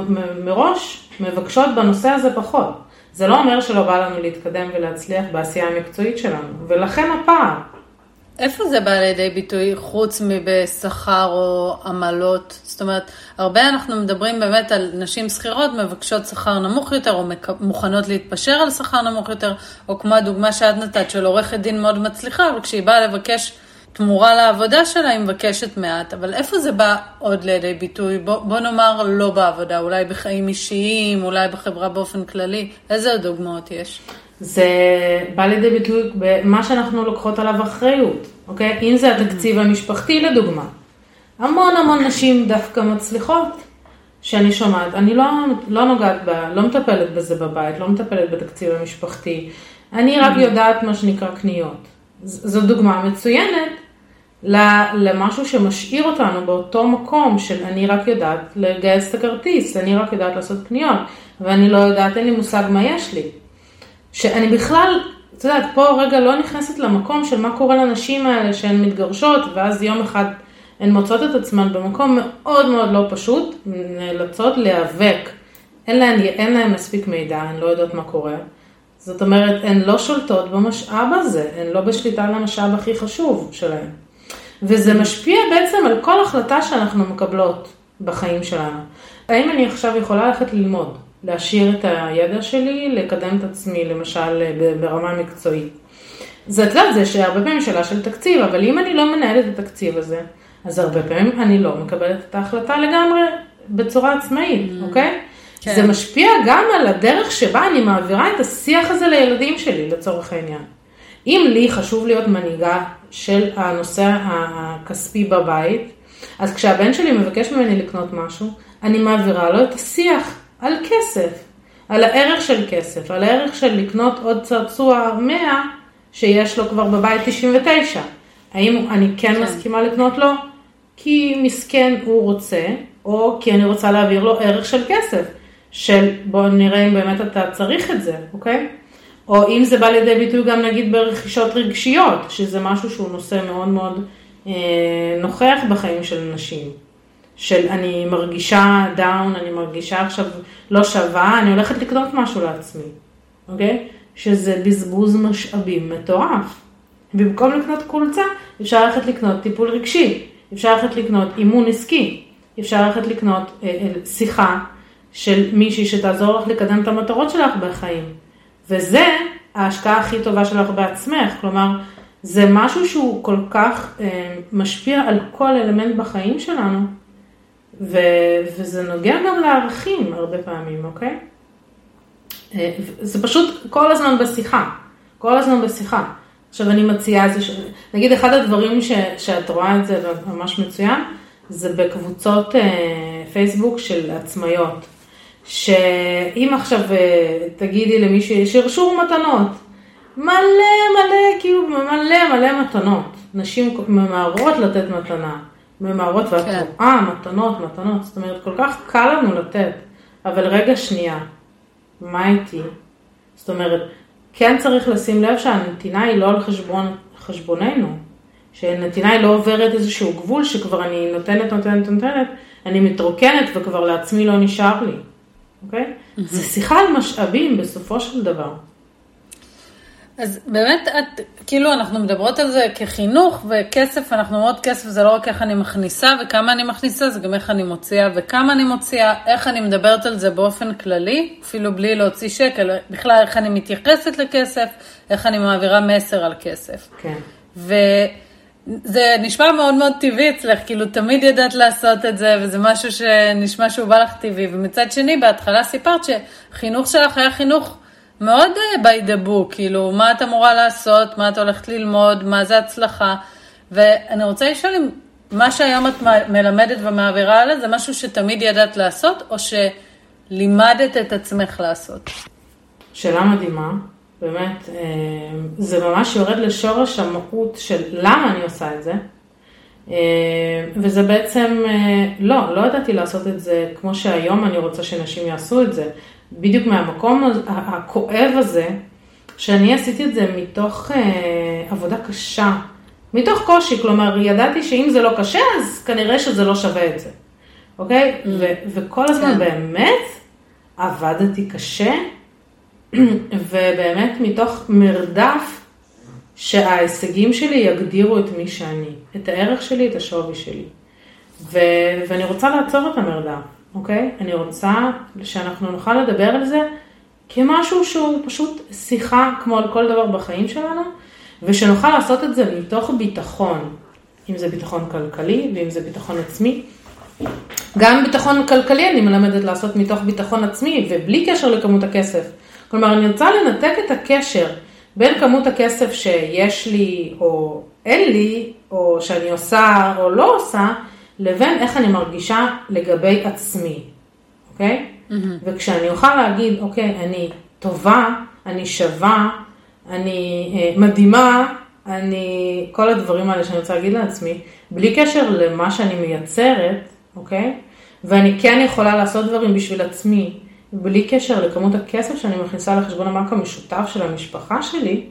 מראש מבקשות בנושא הזה פחות. זה לא אומר שלא בא לנו להתקדם ולהצליח בעשייה המקצועית שלנו, ולכן הפער. איפה זה בא לידי ביטוי חוץ מבשכר או עמלות? זאת אומרת, הרבה אנחנו מדברים באמת על נשים שכירות מבקשות שכר נמוך יותר, או מוכנות להתפשר על שכר נמוך יותר, או כמו הדוגמה שאת נתת של עורכת דין מאוד מצליחה, אבל כשהיא באה לבקש תמורה לעבודה שלה היא מבקשת מעט, אבל איפה זה בא עוד לידי ביטוי? בוא, בוא נאמר לא בעבודה, אולי בחיים אישיים, אולי בחברה באופן כללי, איזה דוגמאות יש? זה בא לידי ביטוי במה שאנחנו לוקחות עליו אחריות, אוקיי? אם זה התקציב המשפחתי לדוגמה. המון המון נשים דווקא מצליחות, שאני שומעת, אני לא, לא נוגעת בה, לא מטפלת בזה בבית, לא מטפלת בתקציב המשפחתי, אני רק יודעת מה שנקרא קניות. זו דוגמה מצוינת למשהו שמשאיר אותנו באותו מקום של אני רק יודעת לגייס את הכרטיס, אני רק יודעת לעשות קניות, ואני לא יודעת, אין לי מושג מה יש לי. שאני בכלל, את יודעת, פה רגע לא נכנסת למקום של מה קורה לנשים האלה שהן מתגרשות, ואז יום אחד הן מוצאות את עצמן במקום מאוד מאוד לא פשוט, נאלצות להיאבק. אין להן, אין להן מספיק מידע, הן לא יודעות מה קורה. זאת אומרת, הן לא שולטות במשאב הזה, הן לא בשליטה על המשאב הכי חשוב שלהן. וזה משפיע בעצם על כל החלטה שאנחנו מקבלות בחיים שלנו. האם אני עכשיו יכולה ללכת ללמוד, להשאיר את הידע שלי, לקדם את עצמי, למשל ברמה מקצועית. זה, את יודעת, זה שהרבה פעמים שאלה של תקציב, אבל אם אני לא מנהלת את התקציב הזה, אז הרבה פעמים אני לא מקבלת את ההחלטה לגמרי בצורה עצמאית, mm. אוקיי? כן. זה משפיע גם על הדרך שבה אני מעבירה את השיח הזה לילדים שלי, לצורך העניין. אם לי חשוב להיות מנהיגה של הנושא הכספי בבית, אז כשהבן שלי מבקש ממני לקנות משהו, אני מעבירה לו את השיח על כסף, על הערך של כסף, על הערך של לקנות עוד צעצוע 100 שיש לו כבר בבית 99. האם אני כן, כן מסכימה לקנות לו? כי מסכן הוא רוצה, או כי אני רוצה להעביר לו ערך של כסף, של בוא נראה אם באמת אתה צריך את זה, אוקיי? או אם זה בא לידי ביטוי גם נגיד ברכישות רגשיות, שזה משהו שהוא נושא מאוד מאוד אה, נוכח בחיים של נשים. של אני מרגישה דאון, אני מרגישה עכשיו לא שווה, אני הולכת לקנות משהו לעצמי, אוקיי? שזה בזבוז משאבים מטורף. במקום לקנות קולצה, אפשר ללכת לקנות טיפול רגשי, אפשר ללכת לקנות אימון עסקי, אפשר ללכת לקנות אה, אה, שיחה של מישהי שתעזור לך לקדם את המטרות שלך בחיים. וזה ההשקעה הכי טובה שלך בעצמך, כלומר, זה משהו שהוא כל כך אה, משפיע על כל אלמנט בחיים שלנו, ו, וזה נוגע גם לערכים הרבה פעמים, אוקיי? אה, זה פשוט כל הזמן בשיחה, כל הזמן בשיחה. עכשיו אני מציעה איזה, ש... נגיד אחד הדברים ש... שאת רואה את זה ממש מצוין, זה בקבוצות אה, פייסבוק של עצמאיות. שאם עכשיו אה, תגידי למישהו, שרשור מתנות, מלא מלא, כאילו מלא מלא מתנות. נשים ממהרות לתת מתנה, ממהרות ואת כן. רואה מתנות, מתנות, זאת אומרת כל כך קל לנו לתת, אבל רגע שנייה, מה איתי? זאת אומרת, כן צריך לשים לב שהנתינה היא לא על חשבון, חשבוננו, שנתינה היא לא עוברת איזשהו גבול שכבר אני נותנת, נותנת, נותנת, אני מתרוקנת וכבר לעצמי לא נשאר לי. אוקיי? Mm-hmm. זה שיחה על משאבים בסופו של דבר. אז באמת, את, כאילו אנחנו מדברות על זה כחינוך וכסף, אנחנו אומרות כסף זה לא רק איך אני מכניסה וכמה אני מכניסה, זה גם איך אני מוציאה וכמה אני מוציאה, איך אני מדברת על זה באופן כללי, אפילו בלי להוציא שקל, בכלל איך אני מתייחסת לכסף, איך אני מעבירה מסר על כסף. כן. ו... זה נשמע מאוד מאוד טבעי אצלך, כאילו תמיד ידעת לעשות את זה, וזה משהו שנשמע שהוא בא לך טבעי. ומצד שני, בהתחלה סיפרת שחינוך שלך היה חינוך מאוד uh, by the book, כאילו, מה את אמורה לעשות, מה את הולכת ללמוד, מה זה הצלחה. ואני רוצה לשאול אם מה שהיום את מלמדת ומעבירה עליה, זה משהו שתמיד ידעת לעשות, או שלימדת את עצמך לעשות? שאלה מדהימה. באמת, אה, זה ממש יורד לשורש המהות של למה אני עושה את זה. אה, וזה בעצם, אה, לא, לא ידעתי לעשות את זה כמו שהיום אני רוצה שנשים יעשו את זה. בדיוק מהמקום הכואב הזה, שאני עשיתי את זה מתוך עבודה קשה, מתוך קושי, כלומר, ידעתי שאם זה לא קשה, אז כנראה שזה לא שווה את זה, אוקיי? Mm. ו- וכל הזמן כן. באמת עבדתי קשה. ובאמת מתוך מרדף שההישגים שלי יגדירו את מי שאני, את הערך שלי, את השווי שלי. ו... ואני רוצה לעצור את המרדף, אוקיי? אני רוצה שאנחנו נוכל לדבר על זה כמשהו שהוא פשוט שיחה כמו על כל דבר בחיים שלנו, ושנוכל לעשות את זה מתוך ביטחון, אם זה ביטחון כלכלי ואם זה ביטחון עצמי. גם ביטחון כלכלי אני מלמדת לעשות מתוך ביטחון עצמי ובלי קשר לכמות הכסף. כלומר, אני רוצה לנתק את הקשר בין כמות הכסף שיש לי או אין לי, או שאני עושה או לא עושה, לבין איך אני מרגישה לגבי עצמי, אוקיי? Mm-hmm. וכשאני אוכל להגיד, אוקיי, אני טובה, אני שווה, אני אה, מדהימה, אני, כל הדברים האלה שאני רוצה להגיד לעצמי, בלי קשר למה שאני מייצרת, אוקיי? ואני כן יכולה לעשות דברים בשביל עצמי, בלי קשר לכמות הכסף שאני מכניסה לחשבון הבנק המשותף של המשפחה שלי,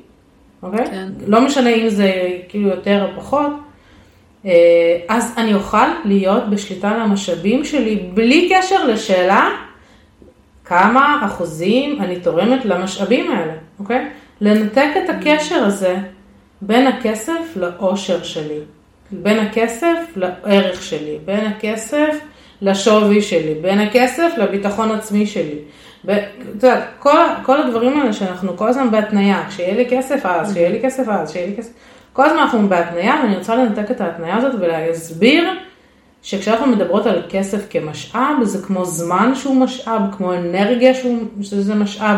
אוקיי? כן. לא משנה אם זה כאילו יותר או פחות, אה, אז אני אוכל להיות בשליטה על המשאבים שלי בלי קשר לשאלה כמה אחוזים אני תורמת למשאבים האלה, אוקיי? לנתק את הקשר הזה בין הכסף לאושר שלי, בין הכסף לערך שלי, בין הכסף לשווי שלי, בין הכסף לביטחון עצמי שלי. את יודעת, כל, כל הדברים האלה שאנחנו כל הזמן בהתניה, כשיהיה לי כסף אז, כשיהיה לי כסף אז, כשיהיה לי כסף, כל הזמן אנחנו בהתניה ואני רוצה לנתק את ההתניה הזאת ולהסביר שכשאנחנו מדברות על כסף כמשאב, זה כמו זמן שהוא משאב, כמו אנרגיה שהוא, שזה משאב,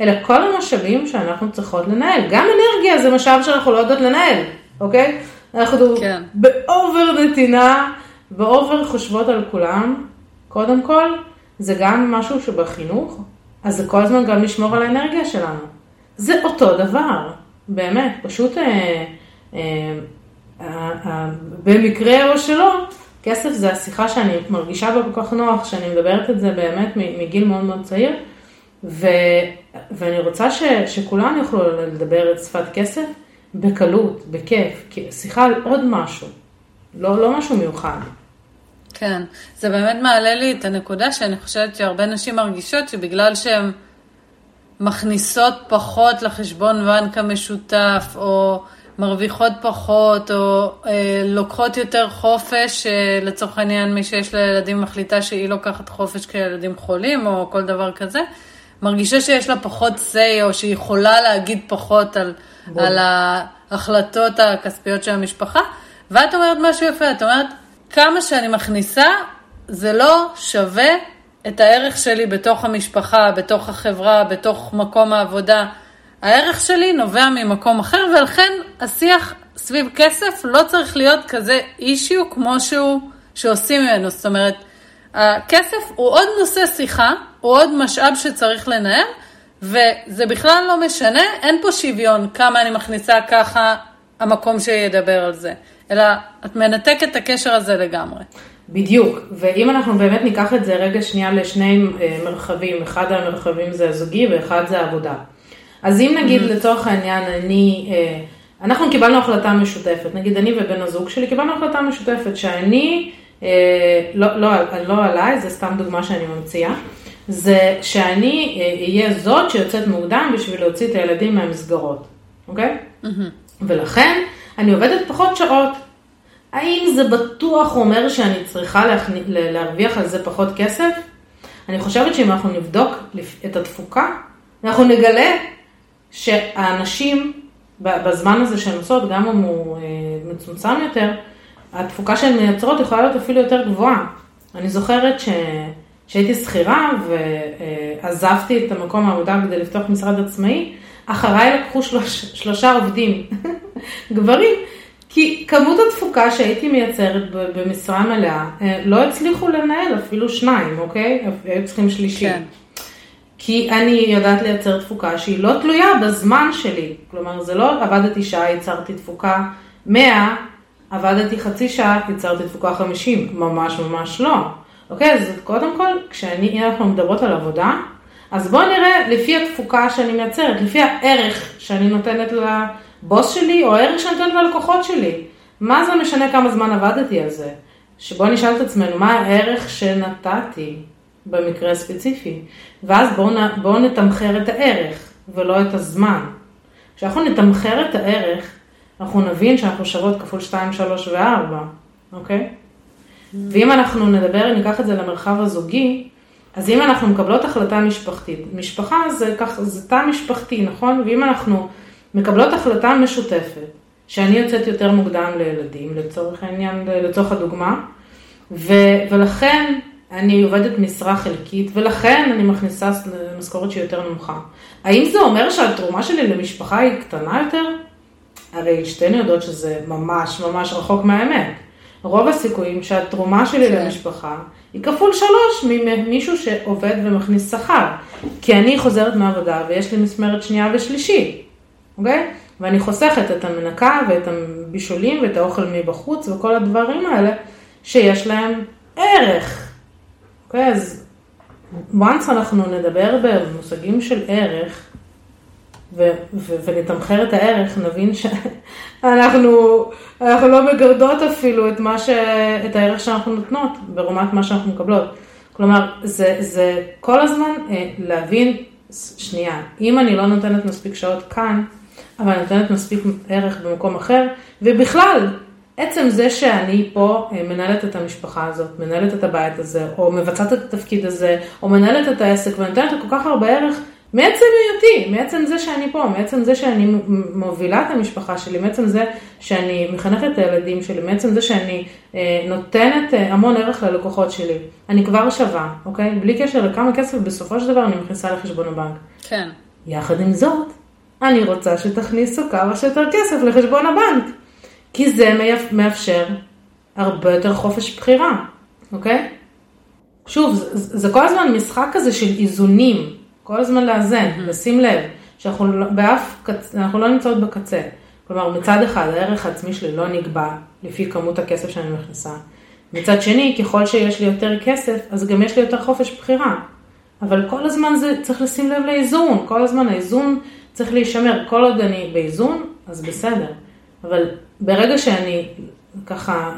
אלה כל המשאבים שאנחנו צריכות לנהל. גם אנרגיה זה משאב שאנחנו לא יודעות לנהל, אוקיי? אנחנו כן. ב over נתינה, ב over חושבות על כולם. קודם כל, זה גם משהו שבחינוך, אז זה כל הזמן גם לשמור על האנרגיה שלנו. זה אותו דבר, באמת, פשוט אה, אה, אה, אה, במקרה או שלא, כסף זה השיחה שאני מרגישה בה כל כך נוח, שאני מדברת את זה באמת מגיל מאוד מאוד צעיר, ו, ואני רוצה ש, שכולם יוכלו לדבר את שפת כסף בקלות, בכיף, שיחה על עוד משהו, לא, לא משהו מיוחד. כן, זה באמת מעלה לי את הנקודה שאני חושבת שהרבה נשים מרגישות שבגלל שהן מכניסות פחות לחשבון בנק המשותף, או מרוויחות פחות, או אה, לוקחות יותר חופש, אה, לצורך העניין מי שיש לה ילדים מחליטה שהיא לוקחת חופש כי הילדים חולים, או כל דבר כזה, מרגישה שיש לה פחות say, או שהיא יכולה להגיד פחות על, על ההחלטות הכספיות של המשפחה. ואת אומרת משהו יפה, את אומרת, כמה שאני מכניסה, זה לא שווה את הערך שלי בתוך המשפחה, בתוך החברה, בתוך מקום העבודה. הערך שלי נובע ממקום אחר, ולכן השיח סביב כסף לא צריך להיות כזה אישיו כמו שהוא, שעושים ממנו. זאת אומרת, הכסף הוא עוד נושא שיחה, הוא עוד משאב שצריך לנהל, וזה בכלל לא משנה, אין פה שוויון כמה אני מכניסה ככה המקום שידבר על זה. אלא את מנתקת את הקשר הזה לגמרי. בדיוק, ואם אנחנו באמת ניקח את זה רגע שנייה לשני אה, מרחבים, אחד המרחבים זה הזוגי ואחד זה העבודה. אז אם נגיד mm-hmm. לצורך העניין אני, אה, אנחנו קיבלנו החלטה משותפת, נגיד אני ובן הזוג שלי קיבלנו החלטה משותפת שאני, אה, לא, לא, לא עליי, זה סתם דוגמה שאני ממציאה, זה שאני אהיה זאת שיוצאת מוקדם בשביל להוציא את הילדים מהמסגרות, אוקיי? Mm-hmm. ולכן אני עובדת פחות שעות. האם זה בטוח אומר שאני צריכה להכני, להרוויח על זה פחות כסף? אני חושבת שאם אנחנו נבדוק את התפוקה, אנחנו נגלה שהאנשים בזמן הזה שהן עושות, גם אם הוא אה, מצומצם יותר, התפוקה שהן מייצרות יכולה להיות אפילו יותר גבוהה. אני זוכרת ש... שהייתי שכירה ועזבתי את המקום העבודה כדי לפתוח משרד עצמאי, אחריי לקחו שלוש, שלושה עובדים, גברים, כי כמות התפוקה שהייתי מייצרת במשרה מלאה, אה, לא הצליחו לנהל אפילו שניים, אוקיי? היו צריכים שלישי. כן. כי אני יודעת לייצר תפוקה שהיא לא תלויה בזמן שלי. כלומר, זה לא עבדתי שעה, ייצרתי תפוקה 100, עבדתי חצי שעה, ייצרתי תפוקה 50. ממש ממש לא. אוקיי, אז קודם כל, כשאנחנו מדברות על עבודה, אז בואו נראה לפי התפוקה שאני מייצרת, לפי הערך שאני נותנת לבוס שלי, או הערך שאני נותנת ללקוחות שלי. מה זה משנה כמה זמן עבדתי על זה? שבואו נשאל את עצמנו, מה הערך שנתתי במקרה הספציפי? ואז בואו בוא נתמחר את הערך, ולא את הזמן. כשאנחנו נתמחר את הערך, אנחנו נבין שאנחנו שוות כפול 2, 3 ו-4, אוקיי? ואם אנחנו נדבר, ניקח את זה למרחב הזוגי, אז אם אנחנו מקבלות החלטה משפחתית, משפחה זה ככה, זה תא משפחתי, נכון? ואם אנחנו מקבלות החלטה משותפת, שאני יוצאת יותר מוקדם לילדים, לצורך העניין, לצורך הדוגמה, ו, ולכן אני עובדת משרה חלקית, ולכן אני מכניסה משכורת שהיא יותר נמוכה. האם זה אומר שהתרומה שלי למשפחה היא קטנה יותר? הרי שתינו יודעות שזה ממש ממש רחוק מהאמת. רוב הסיכויים שהתרומה שלי כן. למשפחה היא כפול שלוש ממישהו שעובד ומכניס שכר. כי אני חוזרת מעבודה ויש לי משמרת שנייה ושלישית, אוקיי? ואני חוסכת את המנקה ואת הבישולים ואת האוכל מבחוץ וכל הדברים האלה שיש להם ערך. אוקיי, אז once אנחנו נדבר במושגים של ערך, ו- ו- ונתמחר את הערך, נבין שאנחנו אנחנו לא מגרדות אפילו את, ש- את הערך שאנחנו נותנות ברמת מה שאנחנו מקבלות. כלומר, זה, זה כל הזמן אה, להבין, שנייה, אם אני לא נותנת מספיק שעות כאן, אבל אני נותנת מספיק ערך במקום אחר, ובכלל, עצם זה שאני פה אה, מנהלת את המשפחה הזאת, מנהלת את הבית הזה, או מבצעת את התפקיד הזה, או מנהלת את העסק, ונותנת כל כך הרבה ערך, מעצם היותי, מעצם זה שאני פה, מעצם זה שאני מובילה את המשפחה שלי, מעצם זה שאני מחנכת את הילדים שלי, מעצם זה שאני אה, נותנת אה, המון ערך ללקוחות שלי, אני כבר שווה, אוקיי? בלי קשר לכמה כסף, בסופו של דבר אני מכניסה לחשבון הבנק. כן. יחד עם זאת, אני רוצה שתכניסו כמה שיותר כסף לחשבון הבנק, כי זה מאפשר הרבה יותר חופש בחירה, אוקיי? שוב, זה, זה כל הזמן משחק כזה של איזונים. כל הזמן לאזן, mm-hmm. לשים לב, שאנחנו לא, באף אנחנו לא נמצאות בקצה. כלומר, מצד אחד הערך העצמי שלי לא נקבע לפי כמות הכסף שאני מכניסה. מצד שני, ככל שיש לי יותר כסף, אז גם יש לי יותר חופש בחירה. אבל כל הזמן זה צריך לשים לב לאיזון, כל הזמן האיזון צריך להישמר. כל עוד אני באיזון, אז בסדר. אבל ברגע שאני, ככה,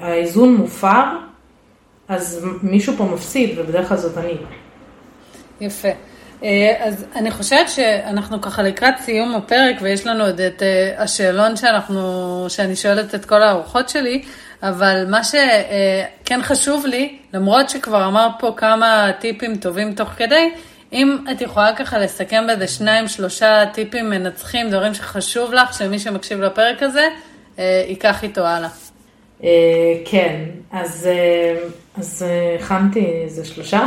האיזון מופר, אז מישהו פה מפסיד, ובדרך כלל זאת אני. יפה. אה, אז אני חושבת שאנחנו ככה לקראת סיום הפרק, ויש לנו עוד את אה, השאלון שאנחנו, שאני שואלת את כל האורחות שלי, אבל מה שכן חשוב לי, למרות שכבר אמרת פה כמה טיפים טובים תוך כדי, אם את יכולה ככה לסכם באיזה שניים, שלושה טיפים מנצחים, דברים שחשוב לך, שמי שמקשיב לפרק הזה, אה, ייקח איתו הלאה. כן, אז הכנתי איזה שלושה.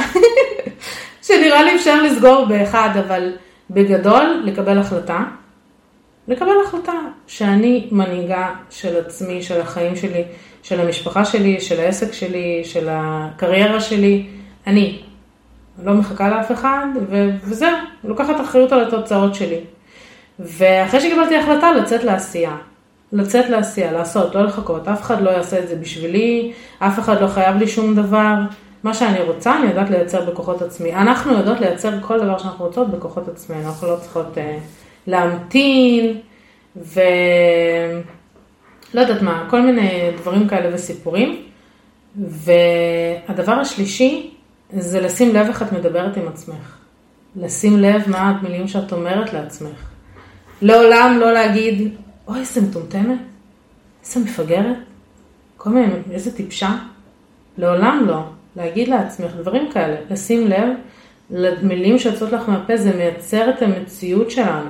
שנראה לי אפשר לסגור באחד, אבל בגדול, לקבל החלטה. לקבל החלטה שאני מנהיגה של עצמי, של החיים שלי, של המשפחה שלי, של העסק שלי, של הקריירה שלי. אני. לא מחכה לאף אחד, ו- וזהו, לוקחת אחריות על התוצאות שלי. ואחרי שקיבלתי החלטה, לצאת לעשייה. לצאת לעשייה, לעשות, לא לחכות. אף אחד לא יעשה את זה בשבילי, אף אחד לא חייב לי שום דבר. מה שאני רוצה, אני יודעת לייצר בכוחות עצמי. אנחנו יודעות לייצר כל דבר שאנחנו רוצות בכוחות עצמי, אנחנו לא צריכות אה, להמתין, ולא יודעת מה, כל מיני דברים כאלה וסיפורים. והדבר השלישי, זה לשים לב איך את מדברת עם עצמך. לשים לב מה המילים שאת אומרת לעצמך. לעולם לא להגיד, אוי, איזה מטומטמת, איזה מפגרת, כל מיני, איזה טיפשה. לעולם לא. להגיד לעצמך דברים כאלה, לשים לב למילים שיוצאות לך מהפה, זה מייצר את המציאות שלנו.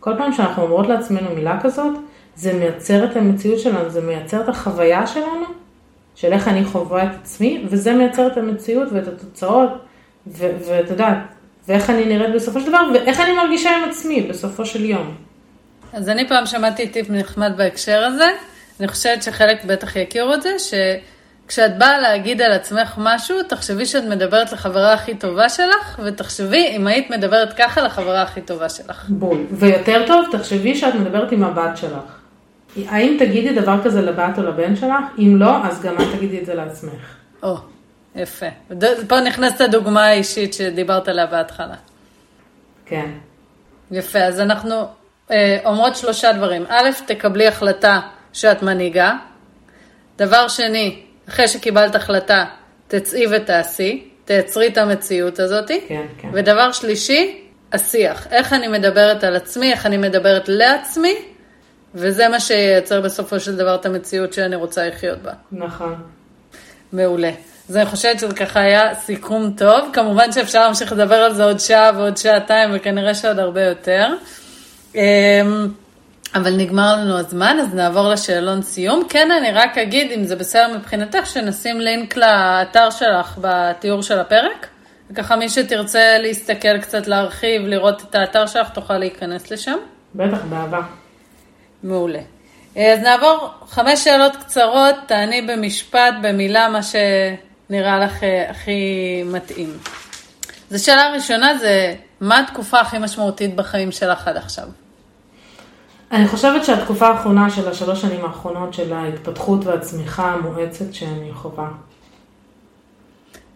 כל פעם שאנחנו אומרות לעצמנו מילה כזאת, זה מייצר את המציאות שלנו, זה מייצר את החוויה שלנו, של איך אני חווה את עצמי, וזה מייצר את המציאות ואת התוצאות, ואת יודעת, ואיך אני נראית בסופו של דבר, ואיך אני מרגישה עם עצמי בסופו של יום. אז אני פעם שמעתי טיפ נחמד בהקשר הזה, אני חושבת שחלק בטח יכירו את זה, ש... כשאת באה להגיד על עצמך משהו, תחשבי שאת מדברת לחברה הכי טובה שלך, ותחשבי אם היית מדברת ככה לחברה הכי טובה שלך. בול. ויותר טוב, תחשבי שאת מדברת עם הבת שלך. האם תגידי דבר כזה לבת או לבן שלך? אם לא, אז גם את תגידי את זה לעצמך. או, יפה. פה נכנסת הדוגמה האישית שדיברת עליה בהתחלה. כן. יפה, אז אנחנו אה, אומרות שלושה דברים. א', תקבלי החלטה שאת מנהיגה. דבר שני, אחרי שקיבלת החלטה, תצאי ותעשי, תייצרי את המציאות הזאת. כן, כן. ודבר שלישי, השיח. איך אני מדברת על עצמי, איך אני מדברת לעצמי, וזה מה שייצר בסופו של דבר את המציאות שאני רוצה לחיות בה. נכון. מעולה. אז אני חושבת שזה ככה היה סיכום טוב. כמובן שאפשר להמשיך לדבר על זה עוד שעה ועוד שעתיים, וכנראה שעוד הרבה יותר. אמ, אבל נגמר לנו הזמן, אז נעבור לשאלון סיום. כן, אני רק אגיד, אם זה בסדר מבחינתך, שנשים לינק לאתר שלך בתיאור של הפרק. וככה מי שתרצה להסתכל קצת, להרחיב, לראות את האתר שלך, תוכל להיכנס לשם. בטח, באהבה. מעולה. אז נעבור חמש שאלות קצרות, תעני במשפט, במילה, מה שנראה לך אה, הכי מתאים. אז השאלה הראשונה זה, מה התקופה הכי משמעותית בחיים שלך עד עכשיו? אני חושבת שהתקופה האחרונה של השלוש שנים האחרונות של ההתפתחות והצמיחה המואצת שאני חווה.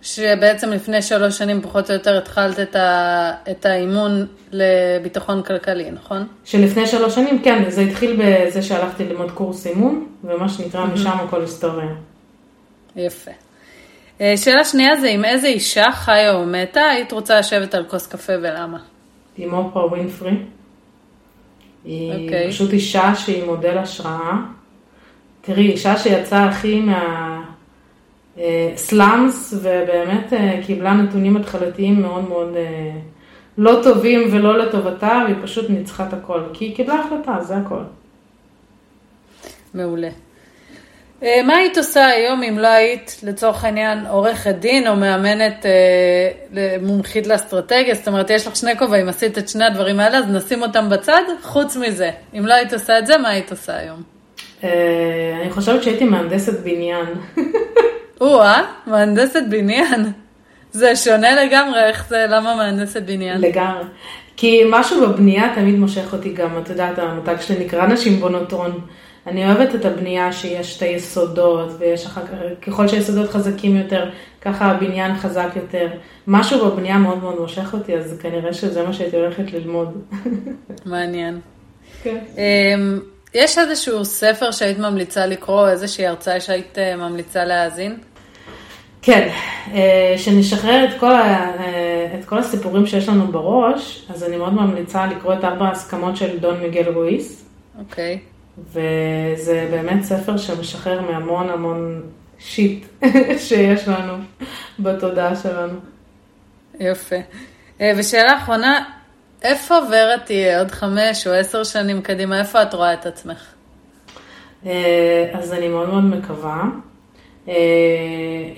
שבעצם לפני שלוש שנים פחות או יותר התחלת את, ה, את האימון לביטחון כלכלי, נכון? שלפני שלוש שנים, כן, זה התחיל בזה שהלכתי ללמוד קורס אימון, ומה שנקרא משם הכל היסטוריה. יפה. אה, שאלה שנייה זה עם איזה אישה חיה או מתה היית רוצה לשבת על כוס קפה ולמה? עם אופרה ווינפרי. היא okay. אוקיי. פשוט אישה שהיא מודל השראה. תראי, אישה שיצאה הכי מהסלאמס, ובאמת אה, קיבלה נתונים התחלתיים מאוד מאוד אה, לא טובים ולא לטובתה, והיא פשוט ניצחה את הכל, כי היא קיבלה החלטה, זה הכל. מעולה. אה, מה היית עושה היום אם לא היית, לצורך העניין, עורכת דין או מאמנת אה, מומחית לאסטרטגיה? זאת אומרת, יש לך שני כובעים, עשית את שני הדברים האלה, אז נשים אותם בצד. חוץ מזה, אם לא היית עושה את זה, מה היית עושה היום? אה, אני חושבת שהייתי מהנדסת בניין. או-אה, מהנדסת בניין. זה שונה לגמרי, איך זה, למה מהנדסת בניין? לגמרי. כי משהו בבנייה תמיד מושך אותי גם, את יודעת, המותג שלי נקרא נשים בונות הון. אני אוהבת את הבנייה שיש את היסודות, ויש אחר כך, ככל שהיסודות חזקים יותר, ככה הבניין חזק יותר. משהו בבנייה מאוד מאוד מושך אותי, אז כנראה שזה מה שהייתי הולכת ללמוד. מעניין. כן. אמ, יש איזשהו ספר שהיית ממליצה לקרוא, איזושהי הרצאה שהיית אה, ממליצה להאזין? כן, אה, שנשחרר את כל, ה, אה, את כל הסיפורים שיש לנו בראש, אז אני מאוד ממליצה לקרוא את ארבע ההסכמות של דון מיגל רואיס. אוקיי. וזה באמת ספר שמשחרר מהמון המון שיט שיש לנו בתודעה שלנו. יפה. אה, ושאלה אחרונה, איפה ורה תהיה עוד חמש או עשר שנים קדימה? איפה את רואה את עצמך? אז אני מאוד מאוד מקווה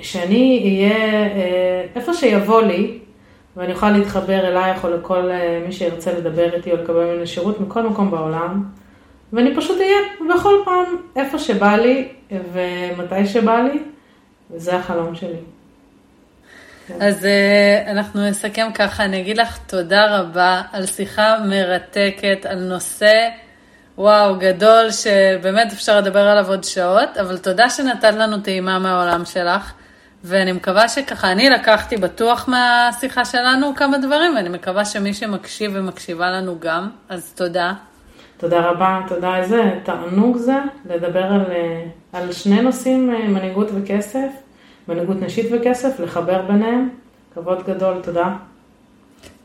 שאני אהיה איפה שיבוא לי, ואני אוכל להתחבר אלייך או לכל מי שירצה לדבר איתי או לקבל ממני שירות מכל מקום בעולם. ואני פשוט אהיה בכל פעם איפה שבא לי ומתי שבא לי, וזה החלום שלי. אז אנחנו נסכם ככה, אני אגיד לך תודה רבה על שיחה מרתקת, על נושא, וואו, גדול, שבאמת אפשר לדבר עליו עוד שעות, אבל תודה שנתת לנו טעימה מהעולם שלך, ואני מקווה שככה, אני לקחתי בטוח מהשיחה שלנו כמה דברים, ואני מקווה שמי שמקשיב ומקשיבה לנו גם, אז תודה. תודה רבה, תודה איזה תענוג זה לדבר על, אה, על שני נושאים, אה, מנהיגות וכסף, מנהיגות נשית וכסף, לחבר ביניהם. כבוד גדול, תודה.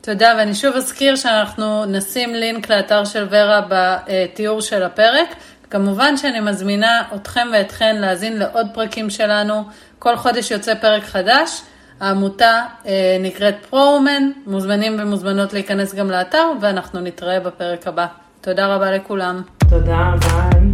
תודה, ואני שוב אזכיר שאנחנו נשים לינק לאתר של ורה בתיאור של הפרק. כמובן שאני מזמינה אתכם ואתכן להאזין לעוד פרקים שלנו. כל חודש יוצא פרק חדש. העמותה אה, נקראת פרו-אומן, מוזמנים ומוזמנות להיכנס גם לאתר, ואנחנו נתראה בפרק הבא. תודה רבה לכולם. תודה, ביי.